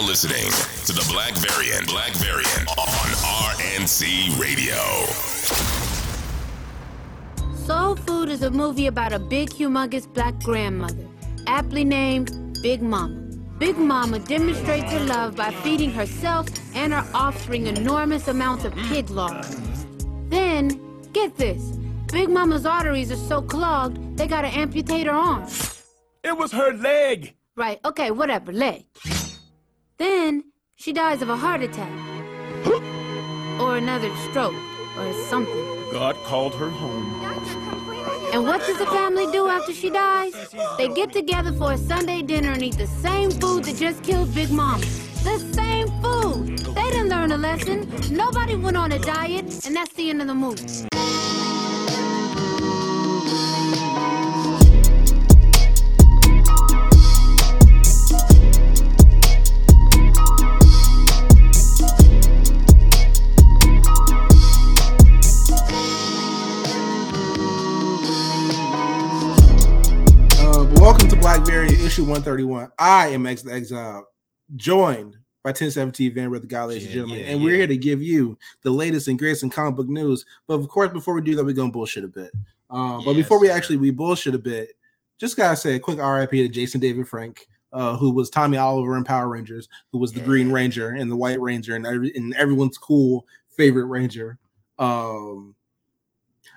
now listening to the Black Variant. Black Variant on RNC Radio. Soul Food is a movie about a big, humongous black grandmother, aptly named Big Mama. Big Mama demonstrates her love by feeding herself and her offspring enormous amounts of pig lard. Then, get this Big Mama's arteries are so clogged, they gotta amputate her arm. It was her leg. Right, okay, whatever, leg. Then, she dies of a heart attack. or another stroke, or something. God called her home. And what does the family do after she dies? They get together for a Sunday dinner and eat the same food that just killed Big Mama. The same food. They didn't learn a lesson. Nobody went on a diet, and that's the end of the movie. Issue 131. I am X the Exile, joined by 1017 Van the guy, ladies and gentlemen. yeah, and we're here to give you the latest and greatest in comic book news. But of course, before we do that, we're gonna bullshit a bit. Um, but Yes, before we actually we bullshit a bit, just gotta say a quick RIP to Jason David Frank, uh, who was Tommy Oliver in Power Rangers, who was the Green Ranger and the White Ranger, and, every, and everyone's cool favorite Ranger. Um,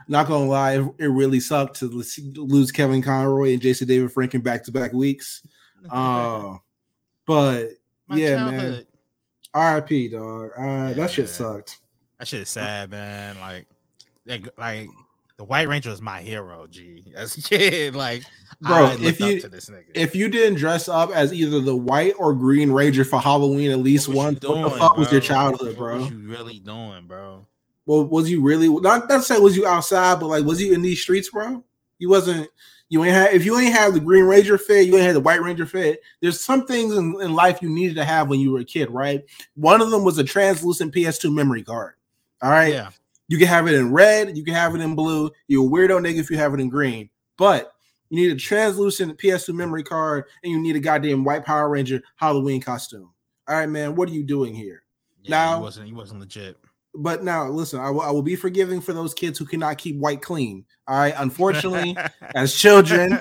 not gonna lie, it, it really sucked to lose Kevin Conroy and Jason David Frank in back to back weeks. Uh, but My yeah, childhood. man, RIP, dog. Uh, That shit Yeah. sucked. That shit is sad, man. Like, like, like the White Ranger was my hero. G, as a kid, like, Bro, if you- to this nigga. If you didn't dress up as either the White or Green Ranger for Halloween at least What once, what the fuck was your bro? childhood, What bro? was you really doing, bro? Well, was you really not not to say was you outside, but like was you in these streets, bro? You wasn't. You ain't had if you ain't have the Green Ranger fit, you ain't had the White Ranger fit. There's some things in, in life you needed to have when you were a kid, right? One of them was a translucent PS2 memory card. All right. Yeah, You can have it in red, you can have it in blue. You're a weirdo nigga if you have it in green. But you need a translucent PS2 memory card and you need a goddamn white Power Ranger Halloween costume. All right, man, what are you doing here? yeah. Now- he wasn't. He wasn't legit. But now, listen, I will, be forgiving for those kids who cannot keep white clean. All right. Unfortunately, as children,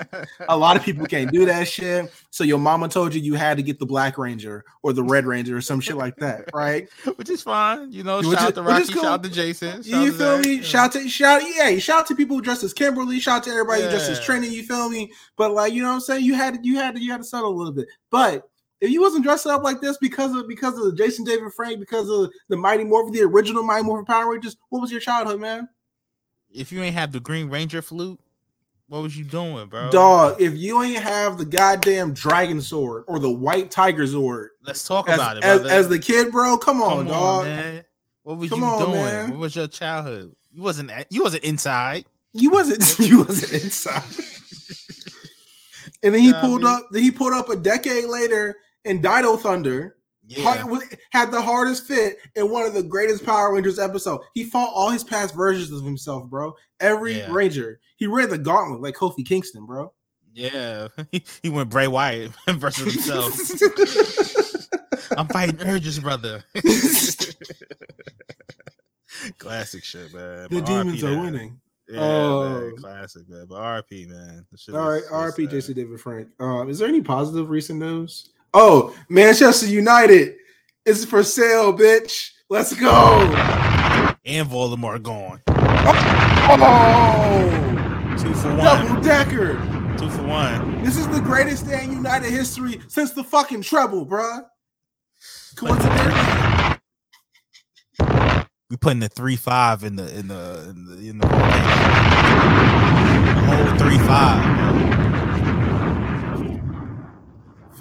a lot of people can't do that shit. So your mama told you you had to get the Black Ranger or the Red Ranger or some shit like that, right? which is fine. You know, Which shout is- out to Rocky, cool. shout out to Jason. shout you to feel me? know. Shout to shout, yeah, shout out to people who dress as Kimberly, shout out to everybody who dressed as Yeah. Trini, you feel me? But like, you know what I'm saying? You had to you had to you had to settle a little bit. But if you wasn't dressed up like this because of because of Jason David Frank, because of the Mighty Morphin, the original Mighty Morphin Power Rangers, what was your childhood, man? If you ain't have the Green Ranger flute, what was you doing, bro? Dog, if you ain't have the goddamn dragon sword or the white tiger sword Let's talk as, about it, as, as the kid, bro, come on, Come dog. man. What was Come you on, doing? man. What was your childhood? You wasn't. at- You wasn't inside. You wasn't you wasn't inside. and then he pulled mean- up. Then he pulled up a decade later in Dino Thunder. Yeah. had the hardest fit in one of the greatest Power Rangers episode. He fought all his past versions of himself, bro. Every Yeah. Ranger. He ran the gauntlet like Kofi Kingston, bro. Yeah. He, went Bray Wyatt versus himself. I'm fighting urges, brother. Classic shit, man. the But demons RP, are man. winning. Yeah, Oh. man. classic, man. But RP, man. All right, RP uh, JC David Frank. Uh, is there any positive recent news? Oh, Manchester United is for sale, bitch. Let's go. And Voldemort gone. Oh, Two for one. double decker. Two for one. This is the greatest day in United history since the fucking treble, bruh. Coincidentally, We putting the three five in the in the in the in the whole game. The whole three five.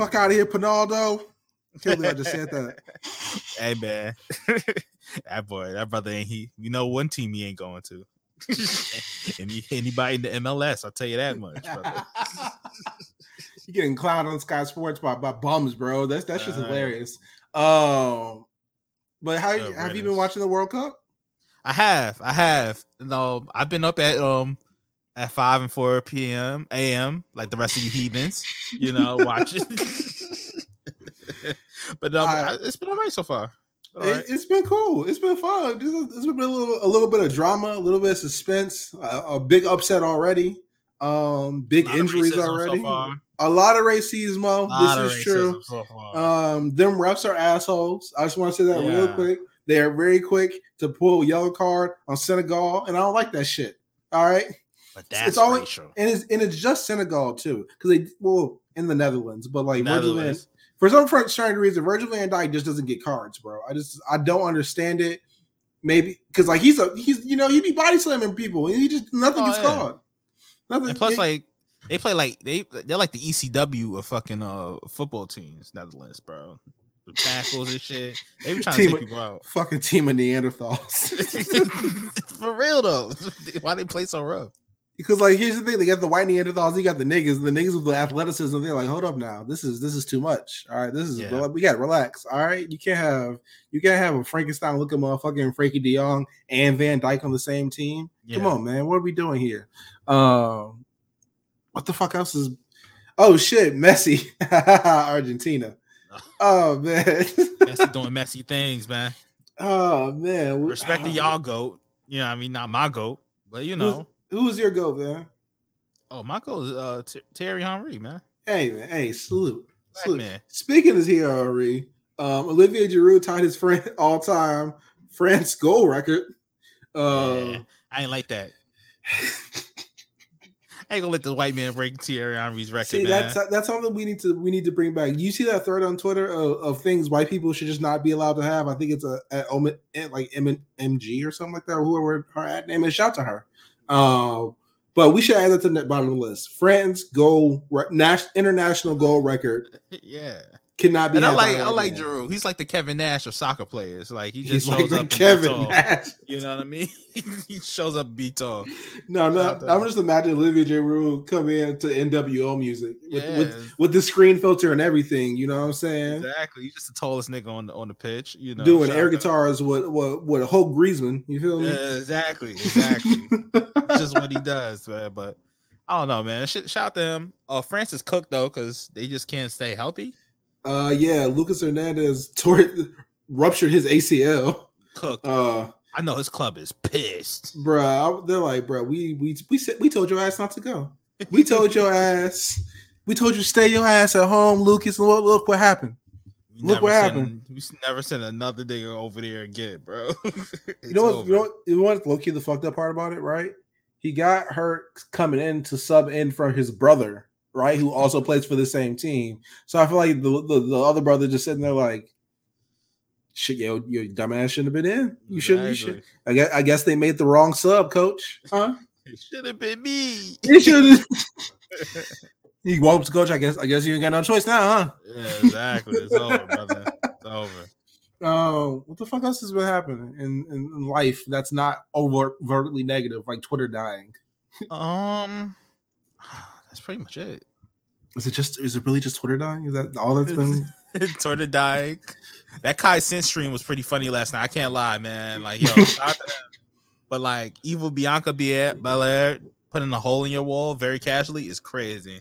Fuck out of here, Penaldo. Can't believe I just said that. Hey man, that boy, that brother ain't he. You know one team he ain't going to. Any anybody in the MLS, I'll tell you that much. You're getting clowned on Sky Sports by, by bums, bro. That's that's just Uh, hilarious. Um, but how have you been watching the World Cup? I have, I have. No, I've been up at um at five and four p.m. a.m. like the rest of you heathens, you know, watching. but um, I- it's been all right so far. All It, right. has been cool. It's been fun. This is- It's been a little, a little bit of drama, a little bit of suspense, a, a big upset already, um, big injuries racism so already, a lot of racism. Lot of This is true. so. Um, them refs are assholes. I just want to say that real quick. They are very quick to pull yellow card on Senegal, and I don't like that shit. All right, but that's always- racial. and it's and it's just Senegal too, because they well in the Netherlands, but like Virgil Van, Netherlands. for some strange reason, Virgil Van Dijk just doesn't get cards, bro. I just I don't understand it. Maybe because like he's a he's you know he be body slamming people and he just nothing Oh, gets yeah. called. Nothing. And plus, it- like they play like they they're like the ECW of fucking uh football teams, Netherlands, bro. The tackles and shit. They be trying Team to of- take people out. fucking team of Neanderthals. For real though, why they play so rough? Because like here's the thing, they got the white Neanderthals, you got the niggas, the niggas with the athleticism. They're like, hold up now, this is this is too much. All right, this is Yeah. we got to relax. All right, you can't have you can't have a Frankenstein looking motherfucking Frenkie De Jong and Van Dijk on the same team. Come on, man, what are we doing here? Um, what the fuck else is? Oh shit, Messi, Argentina. Oh man, Messi doing messy things, man. oh man, Respect to y'all goat. You know, I mean, not my goat, but you know, Who was your goat, man? oh my goat is uh T- Thierry Henry, man. Hey man, hey, salute. Black salute. man. Speaking of Henry, um, Olivier Giroud tied his friend all-time France goal record. Uh, Yeah, I ain't like that. I ain't gonna let the white man break Thierry Henry's record, see, man. that's that's something we need to we need to bring back. You see that thread on Twitter of, of things white people should just not be allowed to have. I think it's a, a eh, like M- MG or something like that. Or whoever her ad name is, shout to her. Um, but we should add that to the bottom of the list. France goal international goal record yeah. Cannot be. And I like I like. Giroud. He's like the Kevin Nash of soccer players. Like he just like shows the up and Kevin. Nash. You know what I mean? he shows up and be tall. No, no, I'm just imagining Olivier Giroud come in to NWO music with, Yeah. with with the screen filter and everything. You know what I'm saying? Exactly. He's just the tallest nigga on the on the pitch. You know, Doing air guitars with with, with Hulk Griezmann. You feel me? Yeah, exactly. Exactly. Just what he does, man. But I don't know, man. Shout out to him. Uh, Francis Cook though, because they just can't stay healthy. Uh, yeah, Lucas Hernandez tore ruptured his ACL. Cook, Uh, I know his club is pissed. bruh, I- they're like, bruh, we we we said we told your ass not to go. We told your ass. We told you stay your ass at home, Lucas. And look, look what happened. We Look what send- happened. We never send another nigga over there again, bro. You know what? You know what? You know what? Low key, the fucked up part about it, right? He got hurt coming in to sub in for his brother, right? Who also plays for the same team. So I feel like the the, the other brother just sitting there like, shit, yo, your dumbass shouldn't have been in. You shouldn't. You should. I guess. I guess they made the wrong sub, coach. Huh? It should have been me. You should. he walked coach. I guess. I guess you ain't got no choice now, huh? Yeah, exactly. It's over, brother. It's over. Um, what the fuck else has been happening in, in, in life that's not overtly negative, like Twitter dying? Um, that's pretty much it. Is it just? Is it really just Twitter dying? Is that all that's been? Twitter dying. That Kai Cenat stream was pretty funny last night. I can't lie, man. Like, yo, shout out to them. but like evil Bianca Belair putting a hole in your wall very casually is crazy.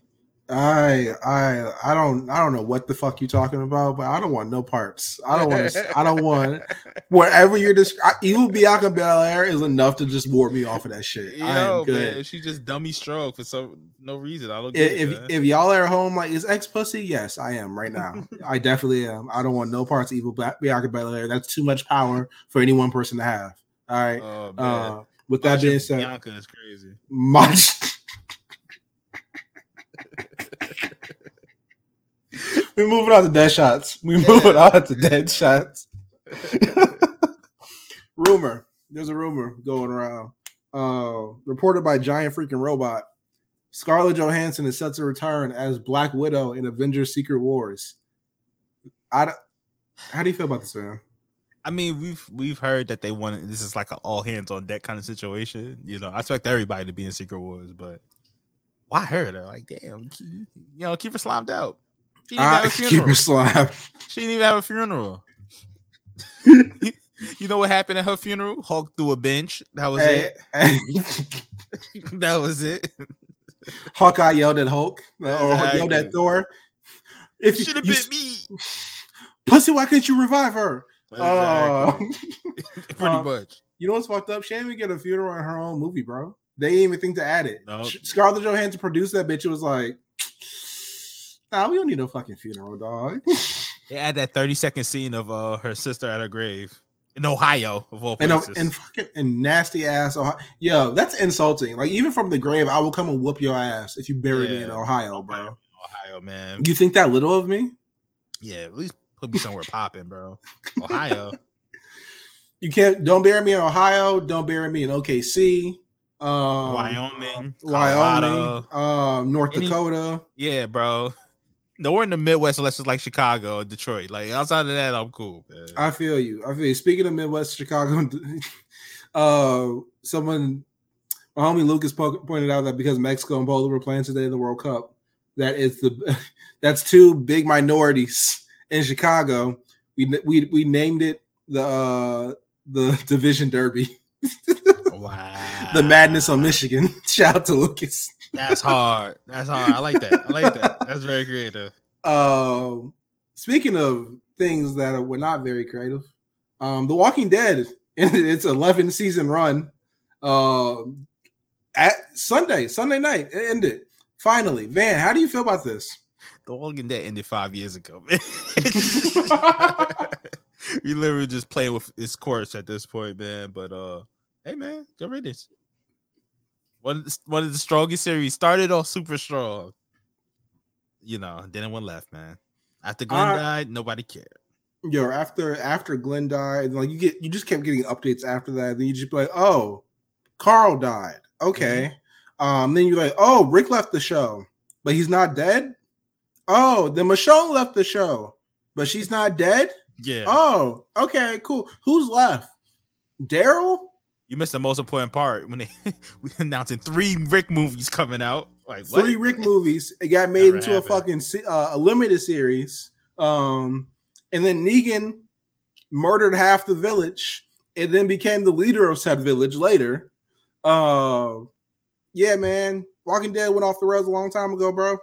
I I I don't I don't know what the fuck you talking about, but I don't want no parts. I don't want. to I don't want whatever you're just. Evil Bianca Belair is enough to just ward me off of that shit. I Yo, am good. man, she just dummy stroke for some no reason. I don't get If, it, if if y'all are at home like is X pussy, yes, I am right now. I definitely am. I don't want no parts of Evil Bianca Belair. That's too much power for any one person to have. All right. oh man, Uh, with that being said, Bianca is crazy. much. We're moving on to dead shots. We're moving on to dead shots. rumor. There's a rumor going around. Uh, reported by Giant Freaking Robot. Scarlett Johansson is set to return as Black Widow in Avengers Secret Wars. I how do you feel about this, man? I mean, we've we've heard that they want this is like an all hands on deck kind of situation. You know, I expect everybody to be in Secret Wars, but why her? though? Like, damn, keep- you know, keep her slammed out. She didn't a keep her slap. She didn't even have a funeral. you know what happened at her funeral? Hulk threw a bench. That was Hey, hey. it. That was it. Hawkeye yelled at Hulk uh, or yelled Exactly. at Thor. If Should have been me. Pussy, why couldn't you revive her? Uh, Pretty uh, much. you know what's fucked up? She didn't even get a funeral in her own movie, bro. They didn't even think to add it. Nope. Scarlett Johansson produced that bitch. It was like, nah, we don't need no fucking funeral, dog. They had that 30 second scene of uh, her sister at her grave in Ohio, of all and, uh, places. and fucking and nasty ass. Ohio. Yo, that's insulting. Like even from the grave, I will come and whoop your ass if you bury me in Ohio, bro. Ohio, man. You think that little of me? Yeah, at least put me somewhere popping, bro. Ohio. You can't. Don't bury me in Ohio. Don't bury me in OKC. Um, Wyoming, Wyoming, Colorado. um, North Any- Dakota. Yeah, bro. Nowhere in the Midwest unless it's like Chicago or Detroit. Like outside of that, I'm cool. Man. I feel you. I feel you. Speaking of Midwest Chicago, uh, someone, my homie Lucas po- pointed out that because Mexico and Poland were playing today in the World Cup, that is the that's two big minorities in Chicago. We we we named it the uh, the Division Derby, wow. the Madness on Michigan. Shout out to Lucas. That's hard. That's hard. I like that. I like that. That's very creative. Um, speaking of things that were not very creative, um, The Walking Dead ended its 11 season run. Um, at Sunday, Sunday night, it ended. Finally, Van, how do you feel about this? The Walking Dead ended five years ago, man. we literally just playing with its course at this point, man. But uh, hey, man, good riddance. One of the, one of the strongest series started off super strong. You know, then one left, man. After Glenn Uh, died, nobody cared. Yo, after after Glenn died, like you get you just kept getting updates after that. Then you just be like, oh, Carl died. Okay. Um, then you're like, oh, Rick left the show, but he's not dead. Oh, then Michonne left the show, but she's not dead. Yeah, Oh, okay, cool. Who's left? Daryl? You missed the most important part when they we announcing three Rick movies coming out. Like what? Three Rick movies. It got made Never into a fucking uh, a limited series. Um, and then Negan murdered half the village and then became the leader of said village later. Uh, yeah, man. Walking Dead went off the rails a long time ago, bro.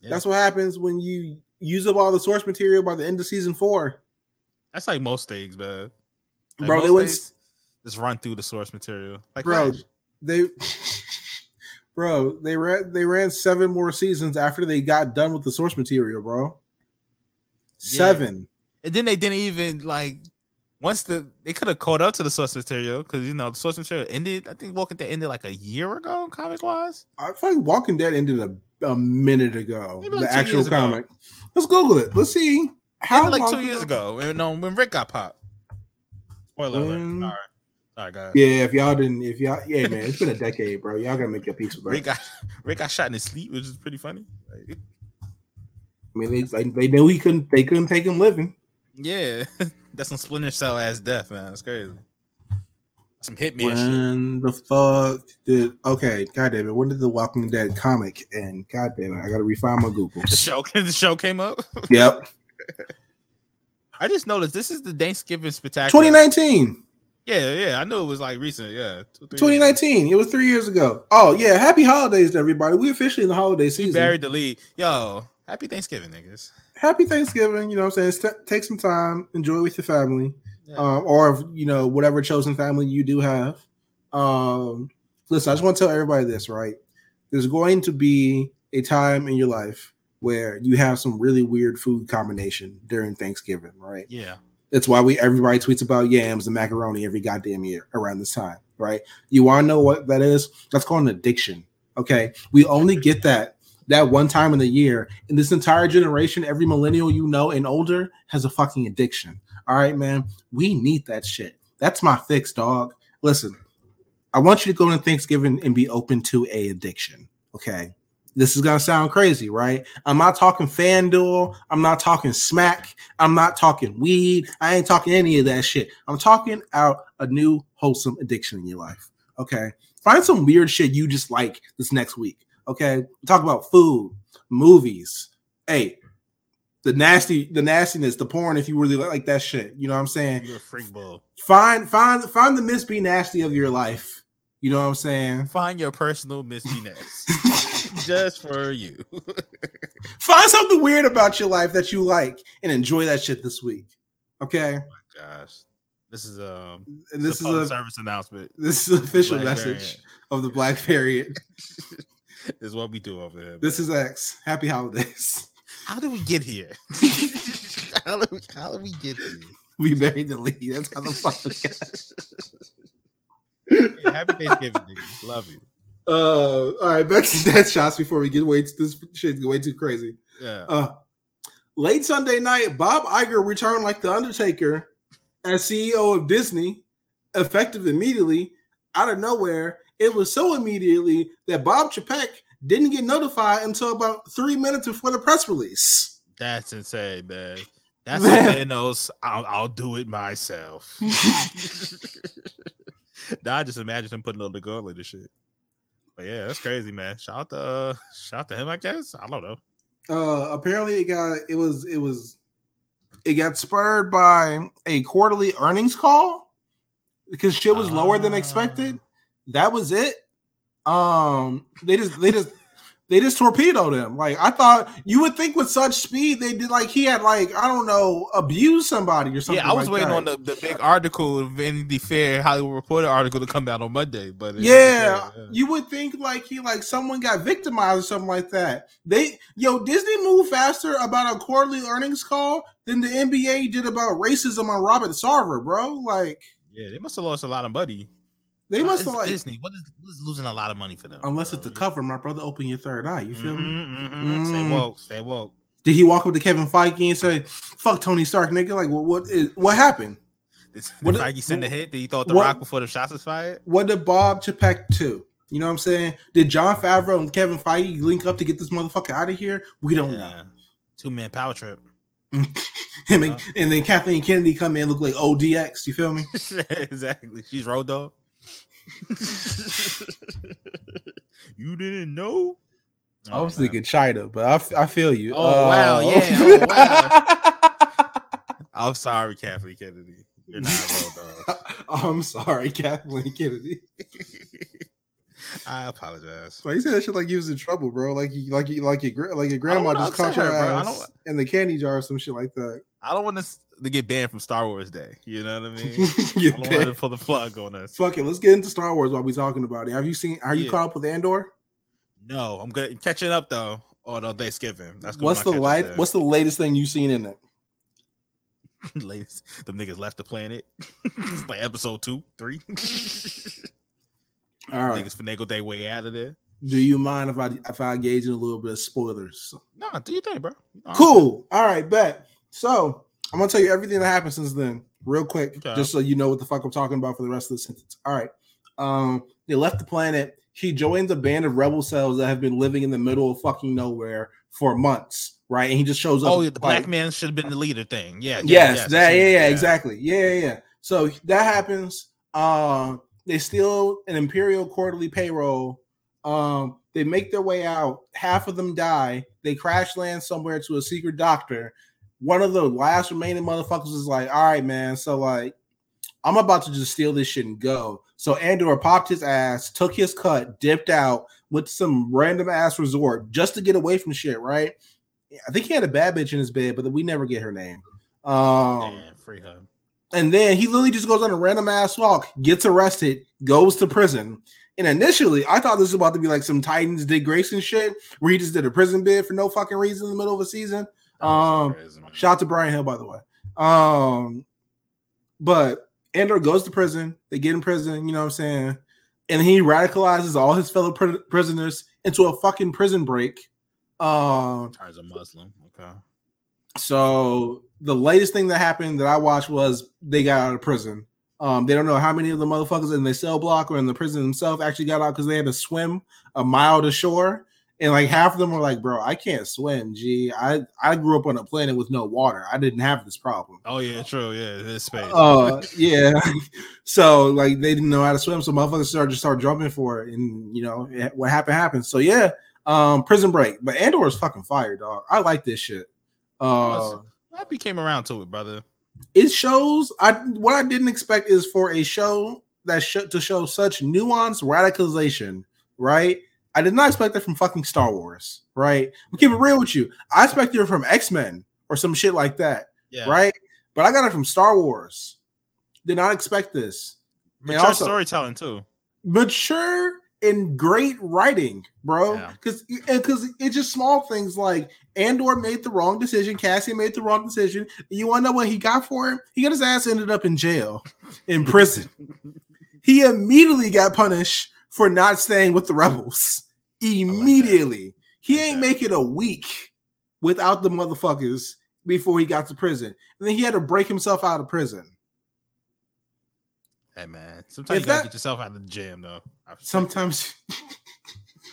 Yeah. That's what happens when you use up all the source material by the end of season four. That's like most things, man. Like, Bro, they went just run through the source material. Like bro they bro they ran they ran seven more seasons after they got done with the source material bro seven And then they didn't even like once the they could have caught up to the source material because you know the source material ended. I think Walking Dead ended like a year ago, comic wise. i feel like walking dead ended a, a minute ago like the actual years ago. comic let's google it let's see how like two years ago. When, no, when Rick got popped. Spoiler alert. Um, Sorry, sorry, guys. yeah if y'all didn't if y'all yeah man it's been a decade bro y'all gotta make your peace with Rick got Rick got shot in his sleep, which is pretty funny. Like, i mean they, like, they knew he couldn't they couldn't take him living yeah, that's some Splinter Cell ass death, man. That's crazy. Some hitman shit. when the fuck did okay god damn it when did the walking dead comic end god damn it i gotta refine my google The show, the show came up. yep I just noticed this is the Thanksgiving spectacular. 2019 Yeah, yeah, I knew it was like recent. Yeah, two, 2019. It was three years ago. Oh yeah, happy holidays to everybody. We officially in the holiday He season. buried the lead. Yo, happy Thanksgiving, niggas. happy Thanksgiving. You know what I'm saying? St- take some time, enjoy with your family, Yeah. um, or you know whatever chosen family you do have. Um, listen, I just want to tell everybody this. Right, there's going to be a time in your life where you have some really weird food combination during Thanksgiving. Right. yeah. That's why we everybody tweets about yams and macaroni every goddamn year around this time, right? You want to know what that is? That's called an addiction. Okay, we only get that that one time in the year. And this entire generation, every millennial you know and older has a fucking addiction. All right, man. We need that shit. That's my fix, dog. Listen, I want you to go into Thanksgiving and be open to a addiction. Okay. This is gonna sound crazy, right? I'm not talking FanDuel. I'm not talking smack. I'm not talking weed. I ain't talking any of that shit. I'm talking out a new wholesome addiction in your life. Okay. Find some weird shit you just like this next week. Okay. Talk about food, movies. Hey, the nasty, the nastiness, the porn, if you really like that shit. You know what I'm saying? You're a freak bull. Find find find the Miss Be Nasty of your life. You know what I'm saying? Find your personal Miss Venus. just for you. Find something weird about your life that you like and enjoy that shit this week. Okay, My Gosh, this is um and this this is a is public a service announcement. this is an official Black message variant. of the Black Variant. is what we do over here. This man. is X. Happy holidays. how did we get here? how, did we, how did we get here? We buried the lead. That's how the fuck. Yeah, happy Thanksgiving. Love you. Uh, all right, back to dead shots before we get way this shit get way too crazy. Yeah. Uh, late Sunday night, Bob Iger returned like the Undertaker as CEO of Disney, effective immediately out of nowhere. It was so immediately that Bob Chapek didn't get notified until about three minutes before the press release. That's insane, man. That's Man. Thanos. I'll, I'll do it myself. now I just imagine him putting on the girl in the shit. But yeah, that's crazy, man. Shout out to uh, shout out to him, I guess. I don't know. Uh, apparently, it got it was it was it got spurred by a quarterly earnings call because shit was lower than expected. That was it. Um, they just they just they just torpedoed him. Like I thought you would think with such speed they did like he had like I don't know abused somebody or something. Yeah, I was like waiting that. on the, the big article, Vanity Fair Hollywood Reporter article to come out on Monday, but Yeah, yeah. you would think like he like someone got victimized or something like that. They yo Disney moved faster about a quarterly earnings call than the NBA did about racism on Robert Sarver, bro. Like yeah, they must have lost a lot of money. They must It's have like Disney. What is, what is losing a lot of money for them? unless it's the cover, my brother. Open your third eye. You feel me? Mhm, mhm. Stay Mm. woke. Stay woke. Did he walk up to Kevin Feige and say, "Fuck Tony Stark, nigga"? Like what? What is what happened? Did, What- did Feige send a hit? Did he throw the what- rock before the shots was fired? What did Bob Chapek do? You know what I'm saying? Did Jon Favreau and Kevin Feige link up to get this motherfucker out of here? We don't know. Two man power trip. Him and, and then Kathleen Kennedy come in and look like ODX. You feel me? exactly. She's road dog. you didn't know? I was man. thinking China, but I, f- I feel you. Oh, wow, Uh, yeah, oh, wow. I'm sorry, Kathleen Kennedy. You're not dog. I'm sorry, Kathleen Kennedy. I apologize. Why you said that shit like you was in trouble, bro? Like you, like you, like your, like your grandma just caught your. Ass in the candy jar or some shit like that. I don't want to get banned from Star Wars Day. You know what I mean? I don't want to pull the plug on us. Fuck it, let's get into Star Wars while we're talking about it. Have you seen? Are you Yeah. caught up with Andor? No, I'm good. Catching up though on Thanksgiving. That's What's the light? What's the latest thing you've seen in it? latest? the niggas left the planet. it's like episode two, three. All right. Niggas finagle their way out of there. Do you mind if I if I engage in a little bit of spoilers? Nah, do you think, bro? Nah, Cool. All right, bet. So I'm gonna tell you everything that happened since then, real quick, Okay. just so you know what the fuck I'm talking about for the rest of the sentence. All right. Um, they left the planet. He joins a band of rebel cells that have been living in the middle of fucking nowhere for months, right? And he just shows up. Oh, yeah, the black like- man should have been the leader thing. Yeah. yeah yes, I that yeah, yeah, exactly. Yeah, yeah, yeah. So that happens. Um, they steal an imperial quarterly payroll. Um, they make their way out. Half of them die. They crash land somewhere to a secret doctor. One of the last remaining motherfuckers is like, "All right, man. So like, I'm about to just steal this shit and go." So Andor popped his ass, took his cut, dipped out, went to some random ass resort just to get away from shit. Right? I think he had a bad bitch in his bed, but we never get her name. Um, Damn, free and then he literally just goes on a random ass walk, gets arrested, goes to prison. And initially, I thought this was about to be like some Titans Dick Grayson shit, where he just did a prison bid for no fucking reason in the middle of a season. Um, crazy. Shout out to Bryan Hill, by the way. Um, but Andor goes to prison. They get in prison, you know what I'm saying? And he radicalizes all his fellow pri- prisoners into a fucking prison break. Um, Turns a Muslim. Okay. so the latest thing that happened that I watched was they got out of prison. Um, they don't know how many of the motherfuckers in the cell block or in the prison themselves actually got out because they had to swim a mile to shore. And like half of them were like, bro, I can't swim. Gee, I, I grew up on a planet with no water. I didn't have this problem. Oh yeah, true. Yeah, this space. Uh yeah. so like they didn't know how to swim, so motherfuckers started just start jumping for it. And you know, what happened happened. So yeah, um, prison break. But Andor is fucking fire, dog. I like this shit. Uh I became around to it, brother. it shows I what I didn't expect is for a show that sh- to show such nuanced radicalization, right? I did not expect that from fucking Star Wars, right? We keep it real with you. I expected it from X Men or some shit like that, Yeah. right? But I got it from Star Wars. Did not expect this. And Mature also- storytelling too. mature and great writing, bro. Yeah. Because because it's just small things like Andor made the wrong decision, Cassie made the wrong decision. You want to know what he got for him? He got his ass ended up in jail, in prison. he immediately got punished for not staying with the rebels. Immediately, he Like ain't that. make it a week without the motherfuckers before he got to prison, and then he had to break himself out of prison. Hey man, sometimes If you gotta that- get yourself out of the jam though. Sometimes.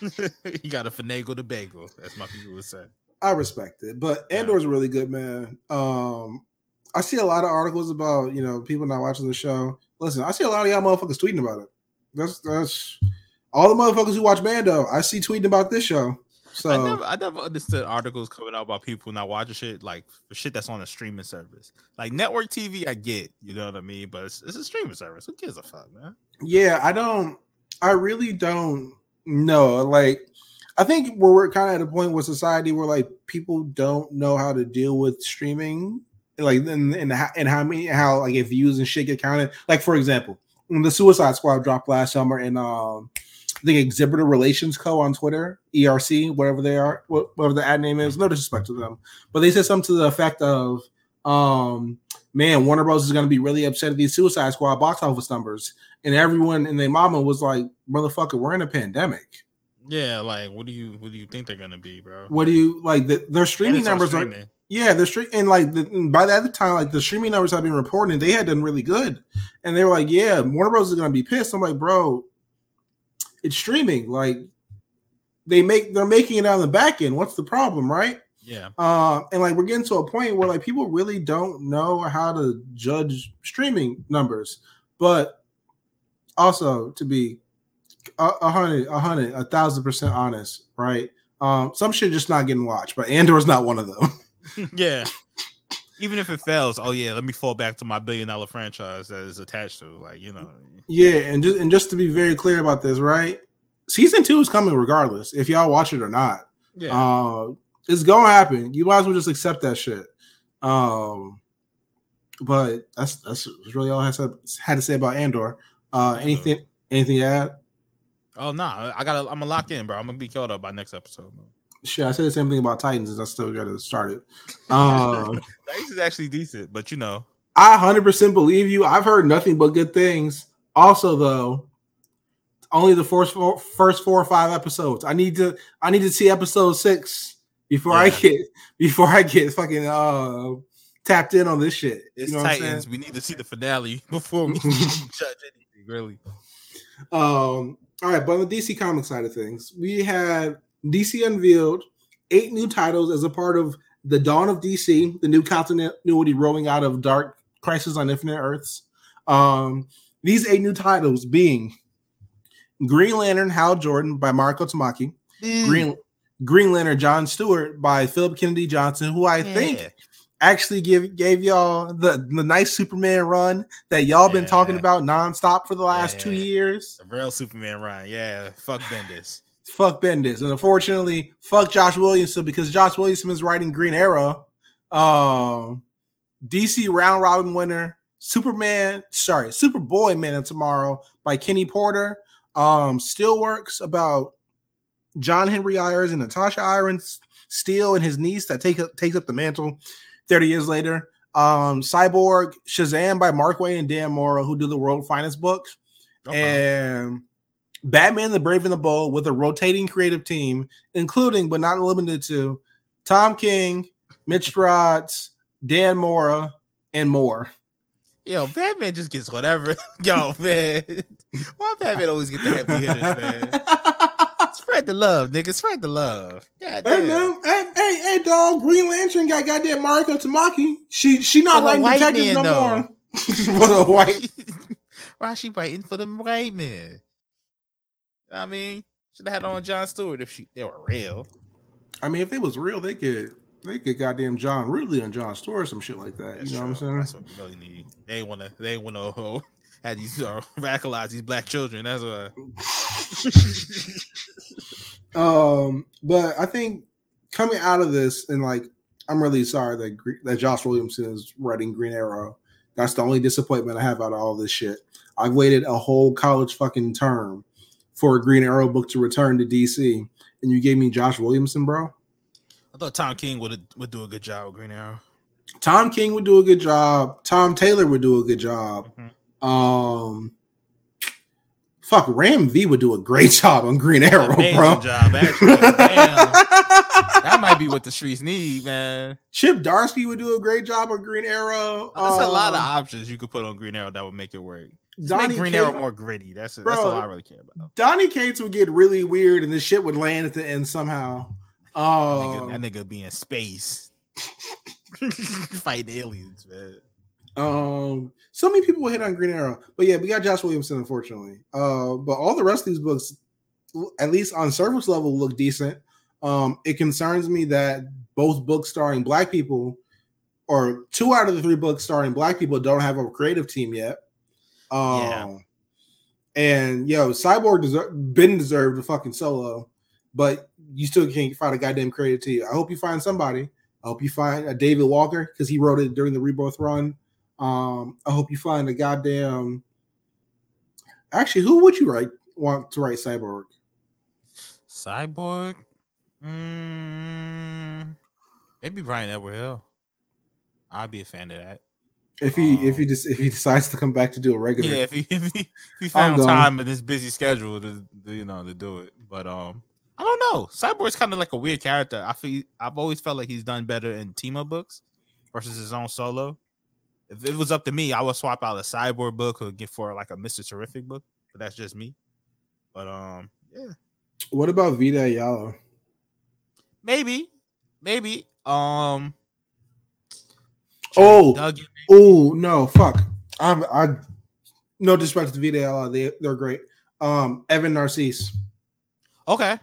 you gotta finagle the bagel, as my people would say. I respect it, but Yeah. Andor's really good, man. Um, I see a lot of articles about you know people not watching the show. Listen, I see a lot of y'all motherfuckers tweeting about it. That's that's all the motherfuckers who watch Mando. I see tweeting about this show. So I never, I never understood articles coming out about people not watching shit like shit that's on a streaming service. Like network TV, I get, you know what I mean, but it's, it's a streaming service. Who gives a fuck, man? yeah, I don't. I really don't know. Like, I think where we're kind of at a point with society where like people don't know how to deal with streaming, like and and how, and how many how like if views and shit get counted. Like for example, when the Suicide Squad dropped last summer, and um, I think Exhibitor Relations Co. on Twitter, ERC, whatever they are, whatever the ad name is. No disrespect to them, but they said something to the effect of, um, "Man, Warner Bros is going to be really upset at these Suicide Squad box office numbers." And everyone and their mama was like, "Motherfucker, we're in a pandemic. Yeah, like what do you what do you think they're gonna be, bro? What do you like? The, their streaming numbers are streaming. Yeah, the stream and like the, by that time, like the streaming numbers have been reporting, they had done really good, and they were like, "Yeah, Warner Bros is gonna be pissed." I'm like, "Bro, it's streaming. Like, they make they're making it on the back end. What's the problem, right?" Yeah, Uh, and like we're getting to a point where like people really don't know how to judge streaming numbers, but also to be a, a hundred, a hundred, a thousand percent honest, right? Um, some shit just not getting watched, but Andor's not one of them. yeah. Even if it fails, oh yeah, let me fall back to my billion dollar franchise that is attached to, like you know. yeah, and just and just to be very clear about this, right? Season two is coming regardless, if y'all watch it or not. Yeah, Uh, it's gonna happen. You might as well just accept that shit. Um, but that's that's really all I had to, had to say about Andor. Uh, anything anything to add? oh nah, I gotta, I'm gonna lock in, bro. I'm gonna be caught up by next episode. Man. Shit, I said the same thing about Titans, and I still got to start it. Um, This is actually decent, but you know, I hundred percent believe you. I've heard nothing but good things. Also, though, only the first four, first four or five episodes. I need to I need to see episode six before I get before I get fucking uh tapped in on this shit. it's you know what I'm saying? Titans. We need to see the finale before we judge anything. Really, Um, all right, but on the DC comic side of things, we had DC unveiled eight new titles as a part of the Dawn of DC, the new continuity rolling out of Dark Crisis on Infinite Earths. Um, these eight new titles being Green Lantern Hal Jordan by Mariko Tamaki, Green Green Lantern John Stewart by Phillip Kennedy Johnson, who I think actually give gave y'all the, the nice Superman run that y'all been talking about nonstop for the last two years. the real Superman run. Yeah, fuck Bendis. Fuck Bendis, and unfortunately, fuck Josh Williamson because Josh Williamson is writing Green Arrow. Um, DC round robin winner, Superman, sorry, Superboy Man of Tomorrow by Kenny Porter. Um, still works about John Henry Irons and Natasha Irons Steele and his niece that take up takes up the mantle 30 years later. Um, Cyborg, Shazam by Mark Waid and Dan Mora, who do the world finest books Okay. and Batman the Brave and the Bold with a rotating creative team, including but not limited to Tom King, Mitch Stratz, Dan Mora, and more. Yo, Batman just gets whatever. Yo, man, why Batman always get the happy hitters, man? Spread the love, nigga. Spread the love. God Hey man, hey, hey, hey, dog! Green Lantern got goddamn Mariko Tamaki. She she not like detectives man, no though. more. For a white, Why she waiting for the white man? I mean, should have had on John Stewart if she they were real. I mean, if it was real, they could they could goddamn John Ridley and John Stewart or some shit like that. That's you know what I'm saying? That's what we really need. They wanna they wanna uh, have these uh, radicalize these black children. That's why. Um, but I think coming out of this and like I'm really sorry that that Josh Williamson is writing Green Arrow. That's the only disappointment I have out of all this shit. I've waited a whole college fucking term for a Green Arrow book to return to DC, and you gave me Josh Williamson, bro. I thought Tom King would would do a good job with Green Arrow. Tom King would do a good job. Tom Taylor would do a good job. Mhm. Um, fuck, Ram V would do a great job on Green Arrow, Amazing bro. job, actually. Damn. That might be what the streets need, man. Chip Zdarsky would do a great job on Green Arrow. There's a lot of Um, options you could put on Green Arrow that would make it work. Donny make Green Cates- Arrow more gritty. That's that's Bro. all I really care about. Donny Cates would get really weird, and the shit would land at the end somehow. That Um, nigga, that nigga be in space, fighting aliens, man. Um, so many people will hit on Green Arrow, but yeah, we got Josh Williamson, unfortunately. Uh, but all the rest of these books, at least on surface level, look decent. Um, it concerns me that both books starring black people, or two out of the three books starring black people, don't have a creative team yet. Um, Yeah. and yo, Cyborg deser- been deserved a fucking solo, but you still can't find a goddamn creative team. I hope you find somebody. I hope you find a David Walker because he wrote it during the Rebirth run. Um, I hope you find a goddamn. Actually, who would you write want to write Cyborg? Cyborg, mm, maybe Bryan Edward Hill. I'd be a fan of that. If he if Um, he just if he decides to come back to do a regular, Yeah, if he if he, if he found time in his busy schedule to, to, you know to do it, but um, I don't know. Cyborg's kind of like a weird character. I feel I've always felt like he's done better in team up books versus his own solo. If it was up to me, I would swap out a Cyborg book or get for like a Mister Terrific book, but that's just me. But um, yeah, what about Vita Ayala? maybe, maybe um. Oh, oh no, fuck. I'm I. No disrespect to Ayala, they they're great. Um, Evan Narcisse okay,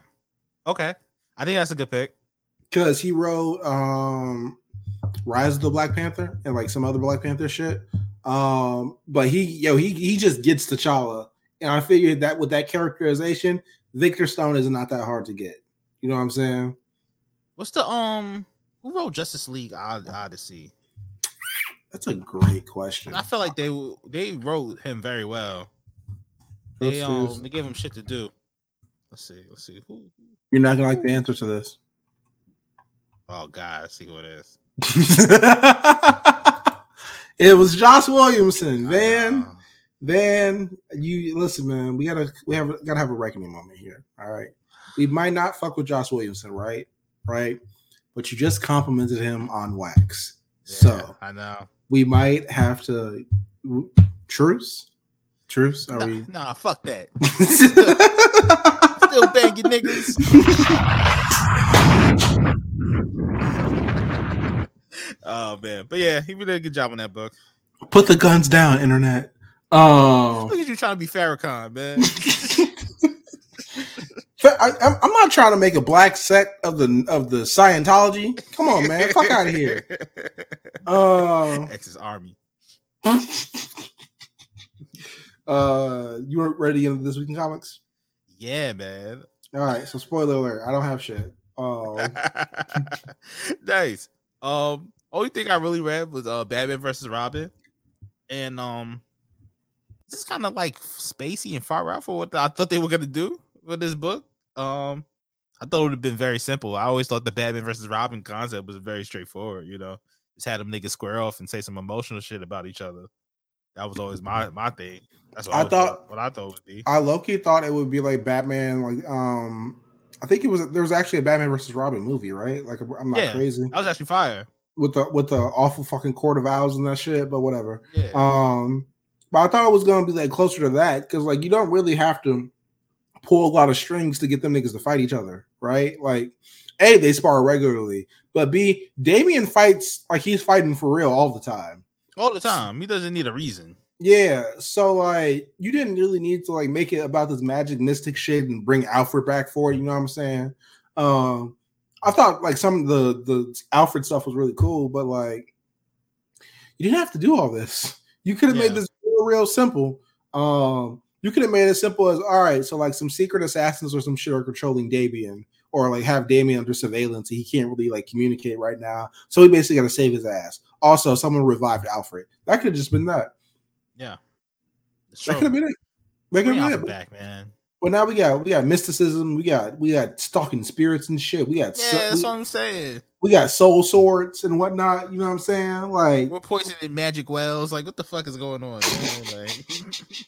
okay. I think that's a good pick. because he wrote um Rise of the Black Panther and like some other Black Panther shit. Um, but he yo he he just gets T'Challa, and I figured that with that characterization, Victor Stone is not that hard to get. You know what I'm saying? What's the um? Who wrote Justice League Od- Odyssey? That's a great question. I feel like they they wrote him very well. They um they gave him shit to do. Let's see. Let's see. Who? You're not gonna like the answer to this. Oh God, I see who it is. it was Josh Williamson, man. Uh, Van, you listen, man. We gotta we have gotta have a reckoning moment here. All right. We might not fuck with Josh Williamson, right? Right. But you just complimented him on wax. Yeah, So I know. we might have to truce. Truce. Are Nah, we nah, fuck that. Still banging niggas. oh man, but yeah, he really did a good job on that book. put the guns down, internet? Oh, Look at you trying to be Farrakhan, man. I, I'm, I'm not trying to make a black sect of the of the Scientology. Come on, man, fuck out of here. Uh, X's army. uh, you were ready into this week in comics? Yeah, man. All right. So spoiler alert: I don't have shit. Um, nice. Um, only thing I really read was uh Batman versus Robin, and um, this is kind of like spacey and far out for what I thought they were gonna do with this book. Um, I thought it would have been very simple. I always thought the Batman versus Robin concept was very straightforward. You know, just had them niggas square off and say some emotional shit about each other. That was always my my thing. That's what I I, thought- what I thought it would be. I low-key thought it would be like Batman, like um, I think it was there was actually a Batman versus Robin movie, right? Like I'm not Yeah. crazy That was actually fire. with the with the awful fucking court of owls and that shit, but whatever. Yeah. Um, but I thought it was gonna be like closer to that because like you don't really have to pull a lot of strings to get them niggas to fight each other, right? Like, a they spar regularly, but b Damian fights like he's fighting for real all the time. All the time. He doesn't need a reason. Yeah, so like you didn't really need to like make it about this magic mystic shit and bring Alfred back for it. You know what I'm saying? Um, I thought like some of the the Alfred stuff was really cool, but like you didn't have to do all this. You could have Yeah. made this real, real simple. Um, You could have made it as simple as all right, so like some secret assassins or some shit are controlling Damian, or like have Damian under surveillance. He can't really like communicate right now, so he basically got to save his ass. Also, someone revived Alfred. That could have just been that. Yeah. That could have been it. That could Bring have been it. back, man. But now we got we got mysticism. We got we got stalking spirits and shit. We got Yeah, so- that's we, what I'm saying. we got soul swords and whatnot. You know what I'm saying? Like We're poisoning magic wells. Like, what the fuck is going on? man? Like,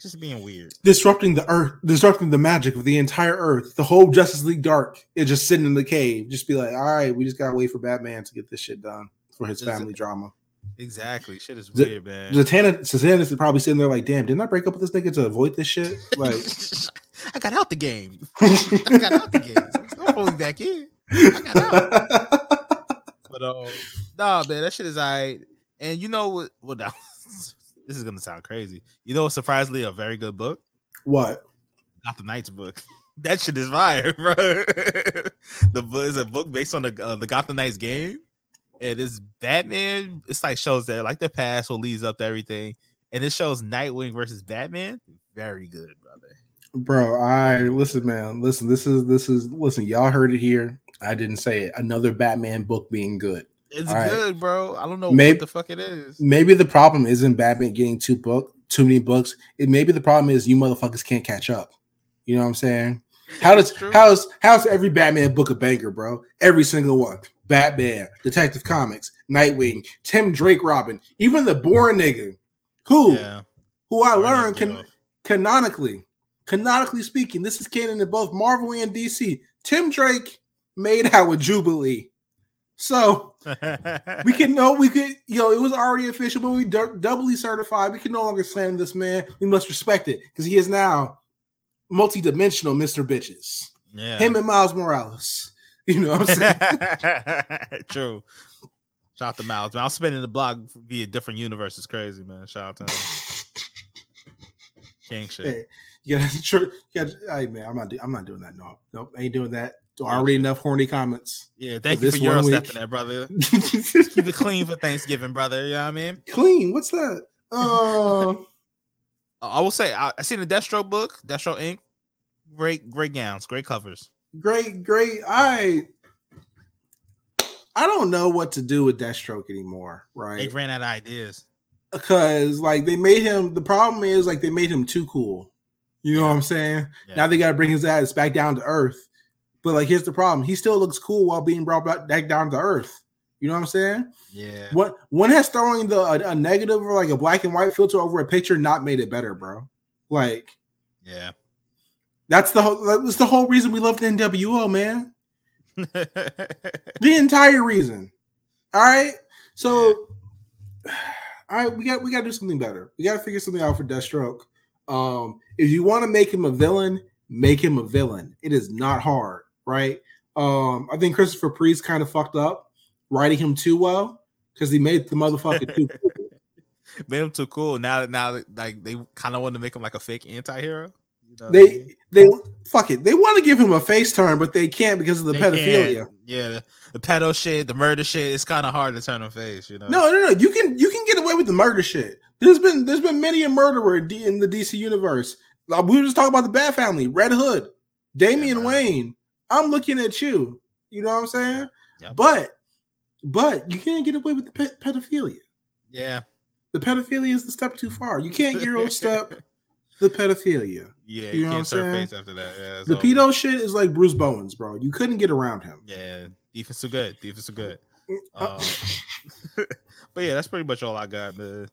just being weird. disrupting the earth, disrupting the magic of the entire earth. The whole Justice League Dark is just sitting in the cave. Just be like, all right, we just gotta wait for Batman to get this shit done for his family drama. Exactly. Shit is The- weird, man. Zatanna, Zatanna is probably sitting there like, damn, didn't I break up with this nigga to avoid this shit? Like, I got out the game. I got out the game. Don't pull me back in. I got out. But um, nah, man, that shit is alright. And you know what? What now? This is gonna sound crazy. You know, surprisingly a very good book. what? Not the Knights book. That shit is fire, bro. the book is a book based on the uh, the Gotham Knights game, and it's Batman. It's like shows that like the past what leads up to everything, and it shows Nightwing versus Batman. Very good, brother. Bro, I listen, man. Listen, this is this is listen, y'all heard it here. I didn't say it. Another Batman book being good. It's All right. good, bro. I don't know Maybe- what the fuck it is. Maybe the problem isn't Batman getting too book too many books. It maybe the problem is you motherfuckers can't catch up. You know what I'm saying? How does how's how's every Batman book a banger, bro? Every single one. Batman, Detective Comics, Nightwing, Tim Drake, Robin, even the boring nigga, who Yeah, who I learned can canonically, canonically speaking, this is canon in both Marvel and DC. Tim Drake made out with Jubilee. So we can know we could, you know, it was already official, but we du- doubly certified. We can no longer slam this man. We must respect it because he is now multi-dimensional Mr. Bitches. yeah. Him and Miles Morales. You know what I'm saying? True. Shout out to Miles, man. I'm spinning the block via different universe. It's crazy, man. Shout out to him. King shit. hey, yeah, true. Yeah, hey man, I'm not. Do- I'm not doing that. No, nope, ain't doing that. Already enough horny comments. Yeah, thank For you for this Euro one week. stepping there, brother. Keep it clean for Thanksgiving, brother. You know what I mean? Clean. What's that? Uh, I will say I, I seen the Deathstroke book, Deathstroke Inc. Great, great gowns, great covers. great, great. I. I don't know what to do with Deathstroke anymore, right? They ran out of ideas. Because like they made him. The problem is like they made him too cool. You know what I'm saying? Yeah. Now they got to bring his ass back down to earth. But like, here's the problem: he still looks cool while being brought back, down to earth. You know what I'm saying? yeah. What when has throwing the a, a negative or like a black and white filter over a picture not made it better, bro? Like Yeah. that's the whole that's the whole reason we love the NWO, man. The entire reason. All right. So all right, we got we gotta do something better. We gotta figure something out for Deathstroke. Um, if you want to make him a villain, make him a villain. It is not hard, right? Um, I think Christopher Priest kind of fucked up writing him too well because he made the motherfucker too cool. Made him too cool. Now that now that like they kind of want to make him like a fake anti-hero. You know what I mean? They they fuck it. They want to give him a face turn, but they can't because of the They pedophilia. can't. Yeah, the, the pedo shit, the murder shit, it's kind of hard to turn a face, you know. No, no, no. You can you can get away with the murder shit. There's been there's been many a murderer in the DC universe. Like, we were just talking about the Bat Family, Red Hood, Damian man. Wayne. I'm looking at you. You know what I'm saying? Yep. But but you can't get away with the pe- pedophilia. Yeah, The pedophilia is the step too far. You can't euro step the pedophilia. yeah, You know what I'm can't saying? face after that. Yeah, The over. pedo shit is like Bruce Bowens, bro. You couldn't get around him. Yeah, defense so good. Defense so good. Uh, Um, but yeah, that's pretty much all I got, man.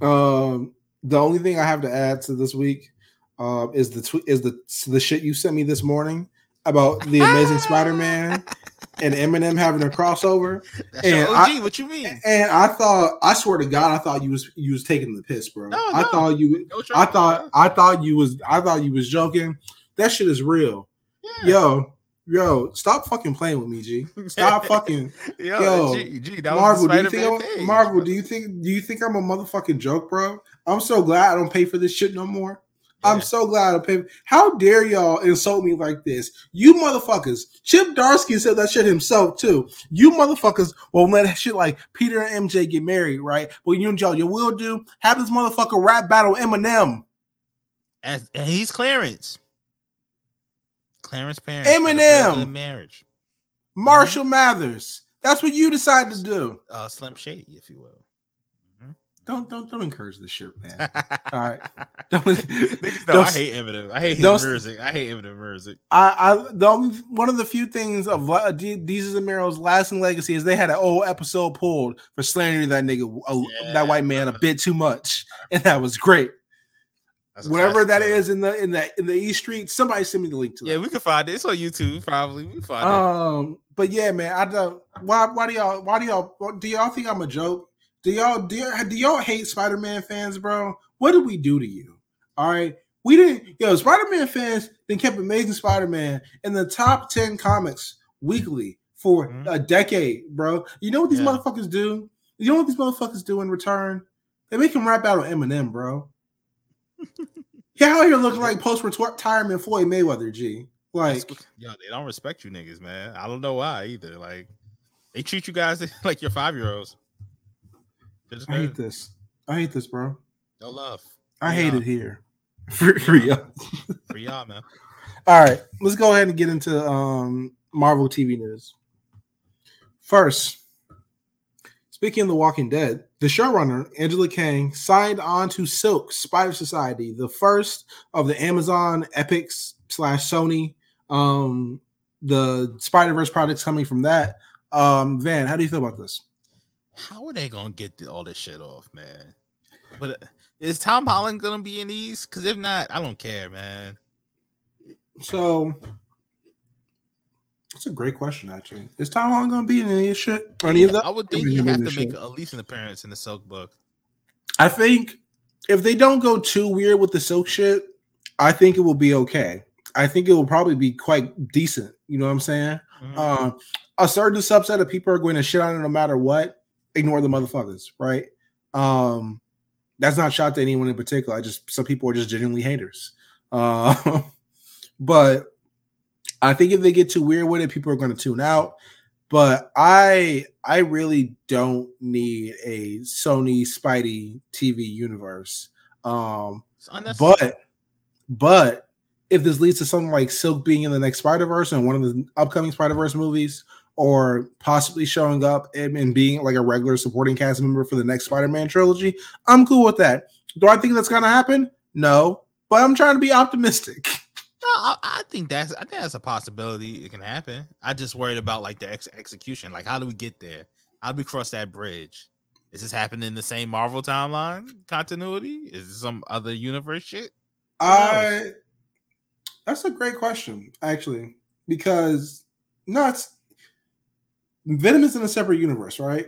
Um, the only thing I have to add to this week uh, is the tw- is the the shit you sent me this morning about the Amazing Spider-Man and Eminem having a crossover. That's your And OG. I- what you mean? And I thought, I swear to God, I thought you was you was taking the piss, bro. No, I no. thought you, No I thought, bro. I thought you was, I thought you was joking. That shit is real. Yeah. Yo, yo, stop fucking playing with me, G. Stop fucking. Yo, yo, G, G, that Marvel, the do you think I'm, page. Marvel, do you think do you think I'm a motherfucking joke, bro? I'm so glad I don't pay for this shit no more. I'm Yeah. so glad I. How dare y'all insult me like this? You motherfuckers. Chip Zdarsky said that shit himself too. You motherfuckers won't let shit like Peter and MJ get married, right? But you and Joe, you will do have this motherfucker rap battle Eminem. As, and he's Clarence. Clarence parents. had a real Eminem. marriage. Marshall Mathers. That's what you decided to do. Uh, Slim Shady, if you will. Don't don't don't encourage this shit, man. All right. Don't- don't- I hate Eminem. I hate his music. I hate Eminem music. I, I the one of the few things of D- Desus and Mero's lasting legacy is they had an old episode pulled for slandering that nigga, a, that white man, a bit too much, and that was great. That's Whatever that is in the in the in the East Street, somebody send me the link to it. Yeah, that. we can find it. It's on YouTube, probably. We can find it. Um, but yeah, man, I don't. Why why do y'all why do y'all do y'all think I'm a joke? Do y'all do y'all, do y'all hate Spider Man fans, bro? What did we do to you? All right. We didn't, yo, Spider Man fans then kept Amazing Spider Man in the top 10 comics weekly for Mhm. a decade, bro. You know what these Yeah. motherfuckers do? You know what these motherfuckers do in return? They make him rap out on Eminem, bro. he out here looking like post retirement Floyd Mayweather, G. Like, yo, they don't respect you niggas, man. I don't know why either. Like, they treat you guys like you're five year olds. I hate this. I hate this, bro. No love. I hate it here. For, for y'all. For y'all, man. All right, let's go ahead and get into um, Marvel TV news. First, speaking of The Walking Dead, the showrunner Angela Kang signed on to Silk Spider Society, the first of the Amazon Epics slash Sony, um, the Spider Verse projects coming from that. Um, Van, how do you feel about this? How are they gonna get all this shit off, man? But uh, is Tom Holland gonna be in these? Because if not, I don't care, man. So, that's a great question, actually. Is Tom Holland to be in any shit? Or any of that? I would think you have to make at least an appearance in the Silk book. I think if they don't go too weird with the silk shit, I think it will be okay. I think it will probably be quite decent. You know what I'm saying? Mhm. Uh, a certain subset of people are going to shit on it no matter what. Ignore the motherfuckers, right? Um, that's not shot to anyone in particular. I just some people are just genuinely haters. Uh, but I think if they get too weird with it, people are going to tune out. But I I really don't need a Sony Spidey TV universe. Um, but but if this leads to something like Silk being in the next Spider Verse and one of the upcoming Spider Verse movies, or possibly showing up and, and being like a regular supporting cast member for the next Spider Man trilogy, I'm cool with that. Do I think that's gonna happen? No, but I'm trying to be optimistic. No, I, I think that's I think that's a possibility. It can happen. I just worried about like the ex- execution. Like, how do we get there? How do we cross that bridge? Is this happening in the same Marvel timeline continuity? Is this some other universe shit? I that's a great question, actually, because no, it's Venom is in a separate universe, right?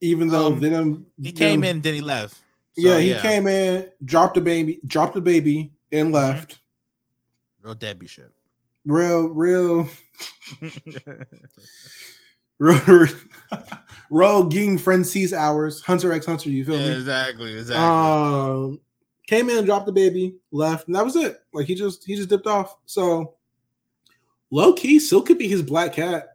Even though Um, Venom He came Venom- in, then he left. So, yeah, he came in, dropped the baby, dropped the baby, and Mm-hmm. left. real Debbie shit. Real, real, real, real Ging friend sees hours. Hunter x Hunter, you feel Yeah, me? exactly, exactly. Um, came in, dropped the baby, left, and that was it. Like he just he just dipped off. So low key, still could be his black cat.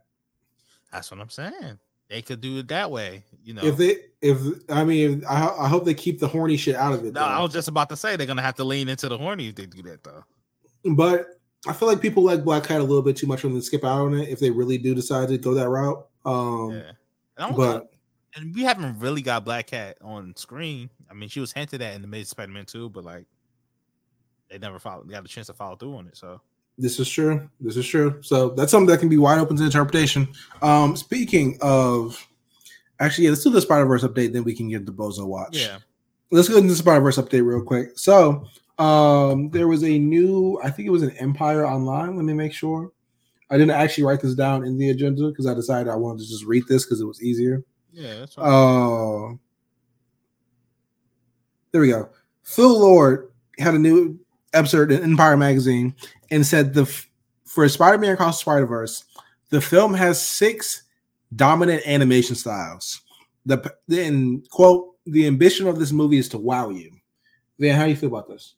That's what I'm saying. They could do it that way, you know. If they, if I mean, if, I, I hope they keep the horny shit out of it. no, I was just about to say they're gonna have to lean into the horny if they do that though. but I feel like people like Black Cat a little bit too much when they skip out on it if they really do decide to go that route. Um, yeah. And, but and we haven't really got Black Cat on screen. I mean, she was hinted at in the Amazing Spider-Man 2, but like they never followed they got a chance to follow through on it. So This is true. This is true. So that's something that can be wide open to interpretation. Um, speaking of, actually, yeah, let's do the Spider Verse update, then we can get the Bozo watch. yeah. let's go into the Spider Verse update real quick. So, um, there was a new, I think it was an Empire Online. Let me make sure. I didn't actually write this down in the agenda because I decided I wanted to just read this because it was easier. Yeah, that's right. Uh, there we go. Phil Lord had a new episode in Empire magazine and said the for Spider-Man Across the Spider-Verse, the film has six dominant animation styles. The then quote the ambition of this movie is to wow you. Then how do you feel about this?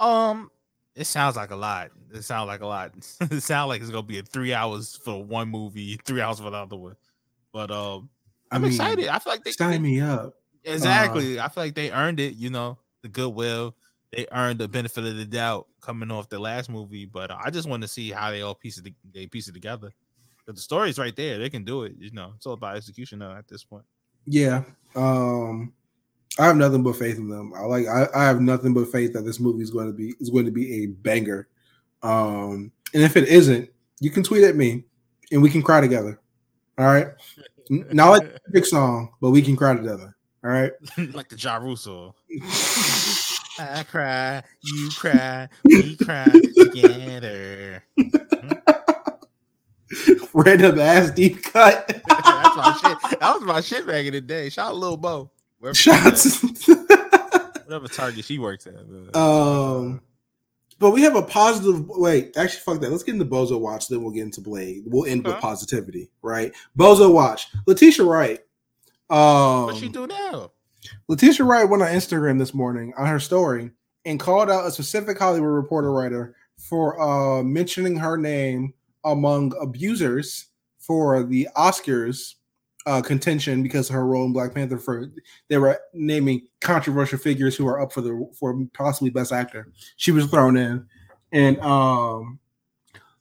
Um, it sounds like a lot. It sounds like a lot. it sounds like it's gonna be a three hours for one movie, three hours for the other one. But um, I I'm mean, excited. I feel like they Sign me up. exactly. I feel like they earned it. You know, the goodwill. They earned the benefit of the doubt coming off the last movie. But I just want to see how they all piece it they piece it together. But the story's right there; they can do it. You know, it's all about execution now at this point. Yeah. Um I have nothing but faith in them. I like I, I have nothing but faith that this movie is going to be is going to be a banger. Um and if it isn't, you can tweet at me and we can cry together. All right. Not like a big song, but we can cry together. All right. like the Ja Russo. I cry, you cry, we cry together. Random ass deep cut. That's my shit. That was my shit back in the day. Shout out Lil Mo. Wherever Shots. Whatever Target she works at. but- um but we have a positive wait, actually fuck that. Let's get into Bozo Watch, then we'll get into Blade. We'll end with positivity, right? Bozo Watch. Letitia Wright. Um what she do now? Letitia Wright went on Instagram this morning on her story and called out a specific Hollywood reporter writer for uh, mentioning her name among abusers for the Oscars uh, contention because of her role in Black Panther. For they were naming controversial figures who are up for the for possibly Best Actor. She was thrown in, and um,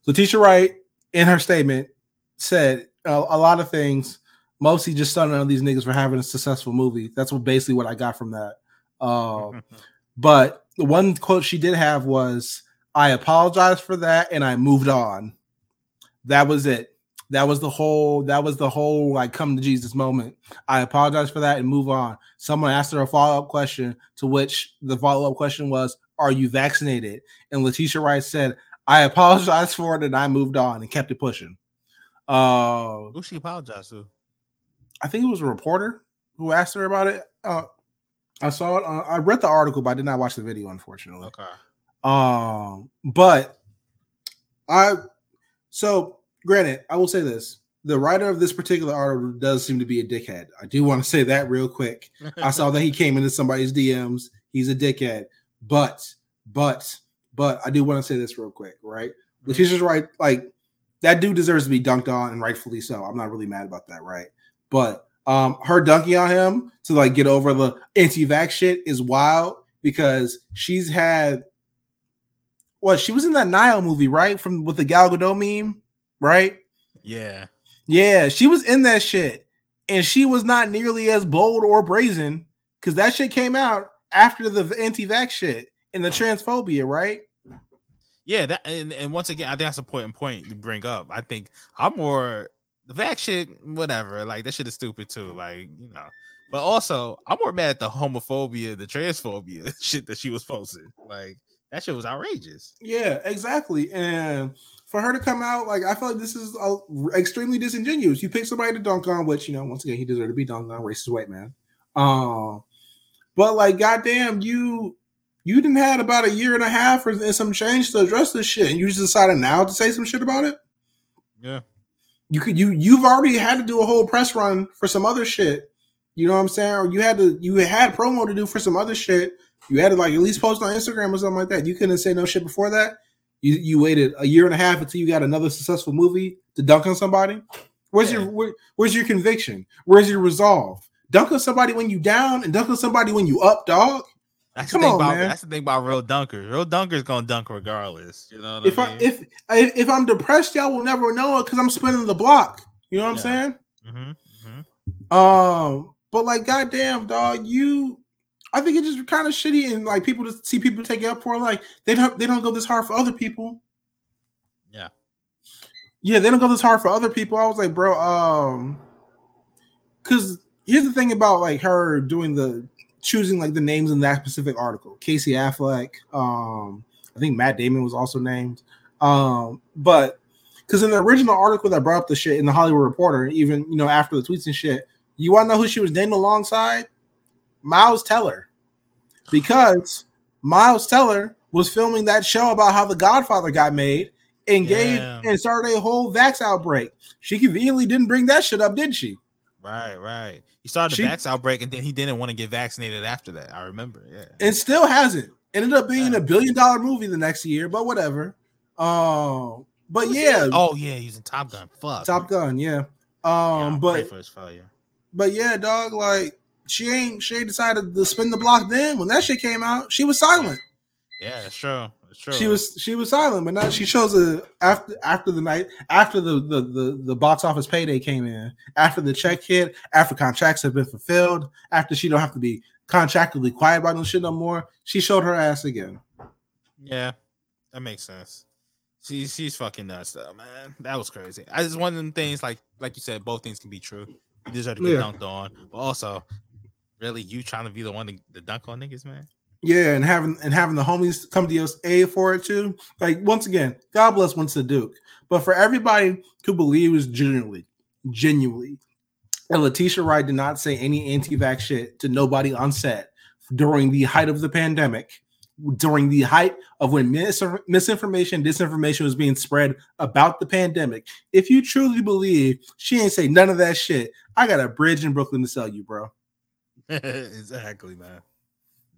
Letitia Wright in her statement said a, a lot of things mostly just stunning on these niggas for having a successful movie. That's what basically what I got from that. Um, but the one quote she did have was, "I apologize for that and I moved on." That was it. That was the whole. That was the whole like come to Jesus moment. I apologize for that and move on. Someone asked her a follow up question, to which the follow up question was, "Are you vaccinated?" And Letitia Wright said, "I apologize for it and I moved on and kept it pushing." Uh, Who she apologized to? I think it was a reporter who asked her about it. Uh, I saw it. Uh, I read the article, but I did not watch the video, unfortunately. Okay. Um, but I so granted, I will say this: the writer of this particular article does seem to be a dickhead. I do want to say that real quick. I saw that he came into somebody's DMs. He's a dickhead, but but but I do want to say this real quick, right? Letitia's right. Like that dude deserves to be dunked on, and rightfully so. I'm not really mad about that, right? But um, her dunking on him to like get over the anti-vax shit is wild because she's had what she was in that Nile movie, right? From with the Gal Gadot meme, right? Yeah. Yeah, she was in that shit, and she was not nearly as bold or brazen because that shit came out after the anti-vax shit and the transphobia, right? Yeah, that and, and once again, I think that's a important point to bring up. I think I'm more the vax shit, whatever. Like that shit is stupid too. Like, you know. But also, I'm more mad at the homophobia, the transphobia shit that she was posting. Like that shit was outrageous. Yeah, exactly. And for her to come out, like I feel like this is uh, extremely disingenuous. You pick somebody to dunk on, which you know, once again, he deserved to be dunked on, racist white man. Um, but like, goddamn, you you didn't had about a year and a half or and some change to address this shit, and you just decided now to say some shit about it. Yeah. You could you you've already had to do a whole press run for some other shit. You know what I'm saying? Or you had to you had promo to do for some other shit. You had to like at least post on Instagram or something like that. You couldn't say no shit before that. You you waited a year and a half until you got another successful movie to dunk on somebody. Where's Yeah. your where, where's your conviction? Where's your resolve? Dunk on somebody when you down and dunk on somebody when you up, dog. That's Come the thing on, about man. that's the thing about real dunkers. Real dunkers gonna dunk regardless. You know what If I I mean? if I, if I'm depressed, y'all will never know it because I'm spinning the block. You know what I'm Yeah. saying? Mhm, mhm. Um, but like, goddamn, dog, you. I think it's just kind of shitty, and like people just see people take it up for like they don't they don't go this hard for other people. Yeah. Yeah, they don't go this hard for other people. I was like, bro, um, because here's the thing about like her doing the choosing like the names in that specific article. Casey Affleck, um, I think Matt Damon was also named. Um, but because in the original article that brought up the shit in the Hollywood Reporter, even you know after the tweets and shit, you want to know who she was named alongside? Miles Teller, because Miles Teller was filming that show about how The Godfather got made and gave Yeah. and started a whole vax outbreak. She conveniently didn't bring that shit up, did she? Right, right. He started She- the vax outbreak and then he didn't want to get vaccinated after that. I remember. Yeah. and still hasn't. Ended up being Yeah. a billion dollar movie the next year, but whatever. Um, but yeah, Oh yeah, he's in Top Gun. Fuck. Top Gun, yeah. Yeah, Um, I'm but for his failure. but yeah, dog, like she ain't she ain't decided to spin the block then when that shit came out. She was silent. Yeah, it's true. True. She was she was silent, but now she shows a after after the night after the the the, the box office payday came in, after the check hit, after contracts have been fulfilled, after she don't have to be contractually quiet about no shit no more. She showed her ass again. Yeah, that makes sense. She she's fucking nuts though, man. That was crazy. I just one of them things like like you said, both things can be true. You deserve to get Yeah. dunked on, but also, really, you trying to be the one to, to dunk on niggas, man. Yeah, and having and having the homies come to aid for it too. Like once again, God bless Winston Duke. But for everybody who believes genuinely, genuinely, and Letitia Wright did not say any anti-vax shit to nobody on set during the height of the pandemic, during the height of when mis- misinformation, disinformation was being spread about the pandemic. If you truly believe she ain't say none of that shit, I got a bridge in Brooklyn to sell you, bro. exactly, man.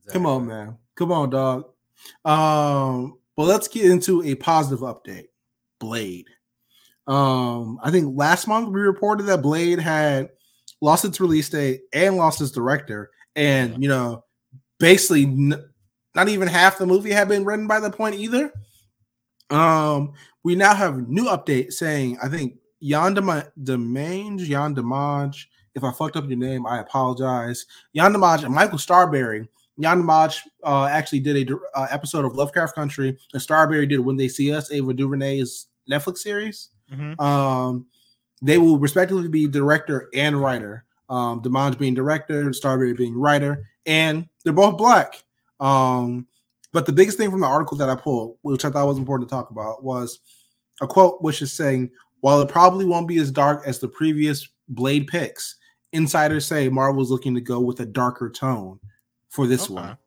Come on, man. Come on, dog. Um, but let's get into a positive update. Blade. Um, I think last month we reported that Blade had lost its release date and lost its director, and you know, basically n- not even half the movie had been written by the point either. Um, we now have a new update saying I think Jan Dema- Demange, Jan Demage. If I fucked up your name, I apologize. Jan Demage and Michael Starrbury Jan Maj uh, actually did a uh, episode of Lovecraft Country, and Starrbury did When They See Us, Ava DuVernay's Netflix series. Mhm. Um, they will respectively be director and writer. Um, Demond being director, and Starrbury being writer, and they're both black. Um, but the biggest thing from the article that I pulled, which I thought was important to talk about, was a quote which is saying, "While it probably won't be as dark as the previous Blade picks, insiders say Marvel's looking to go with a darker tone for this Okay. one."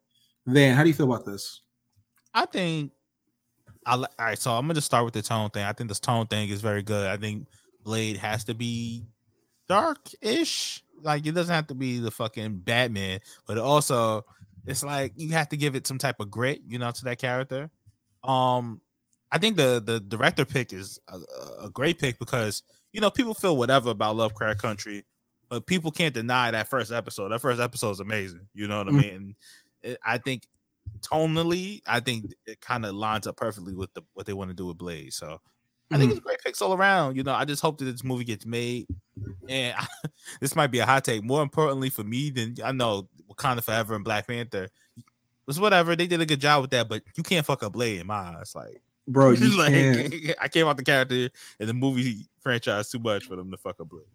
Van, how do you feel about this? I think I all right. So I'm gonna just start with the tone thing. I think this tone thing is very good. I think Blade has to be dark-ish. Like it doesn't have to be the fucking Batman, but also it's like you have to give it some type of grit, you know, to that character. Um, I think the the director pick is a, a great pick because you know people feel whatever about Lovecraft Country, but people can't deny that first episode. That first episode is amazing. You know what Mhm. I mean? And it, I think tonally, I think it kind of lines up perfectly with the what they want to do with Blade. So I think it's great picks all around. You know, I just hope that this movie gets made. And this might be a hot take. More importantly for me than I know Wakanda Forever and Black Panther. It's whatever. They did a good job with that, but you can't fuck up Blade in my eyes. Like, Bro, you like can't. I came out the character in the movie franchise too much for them to fuck up Blade.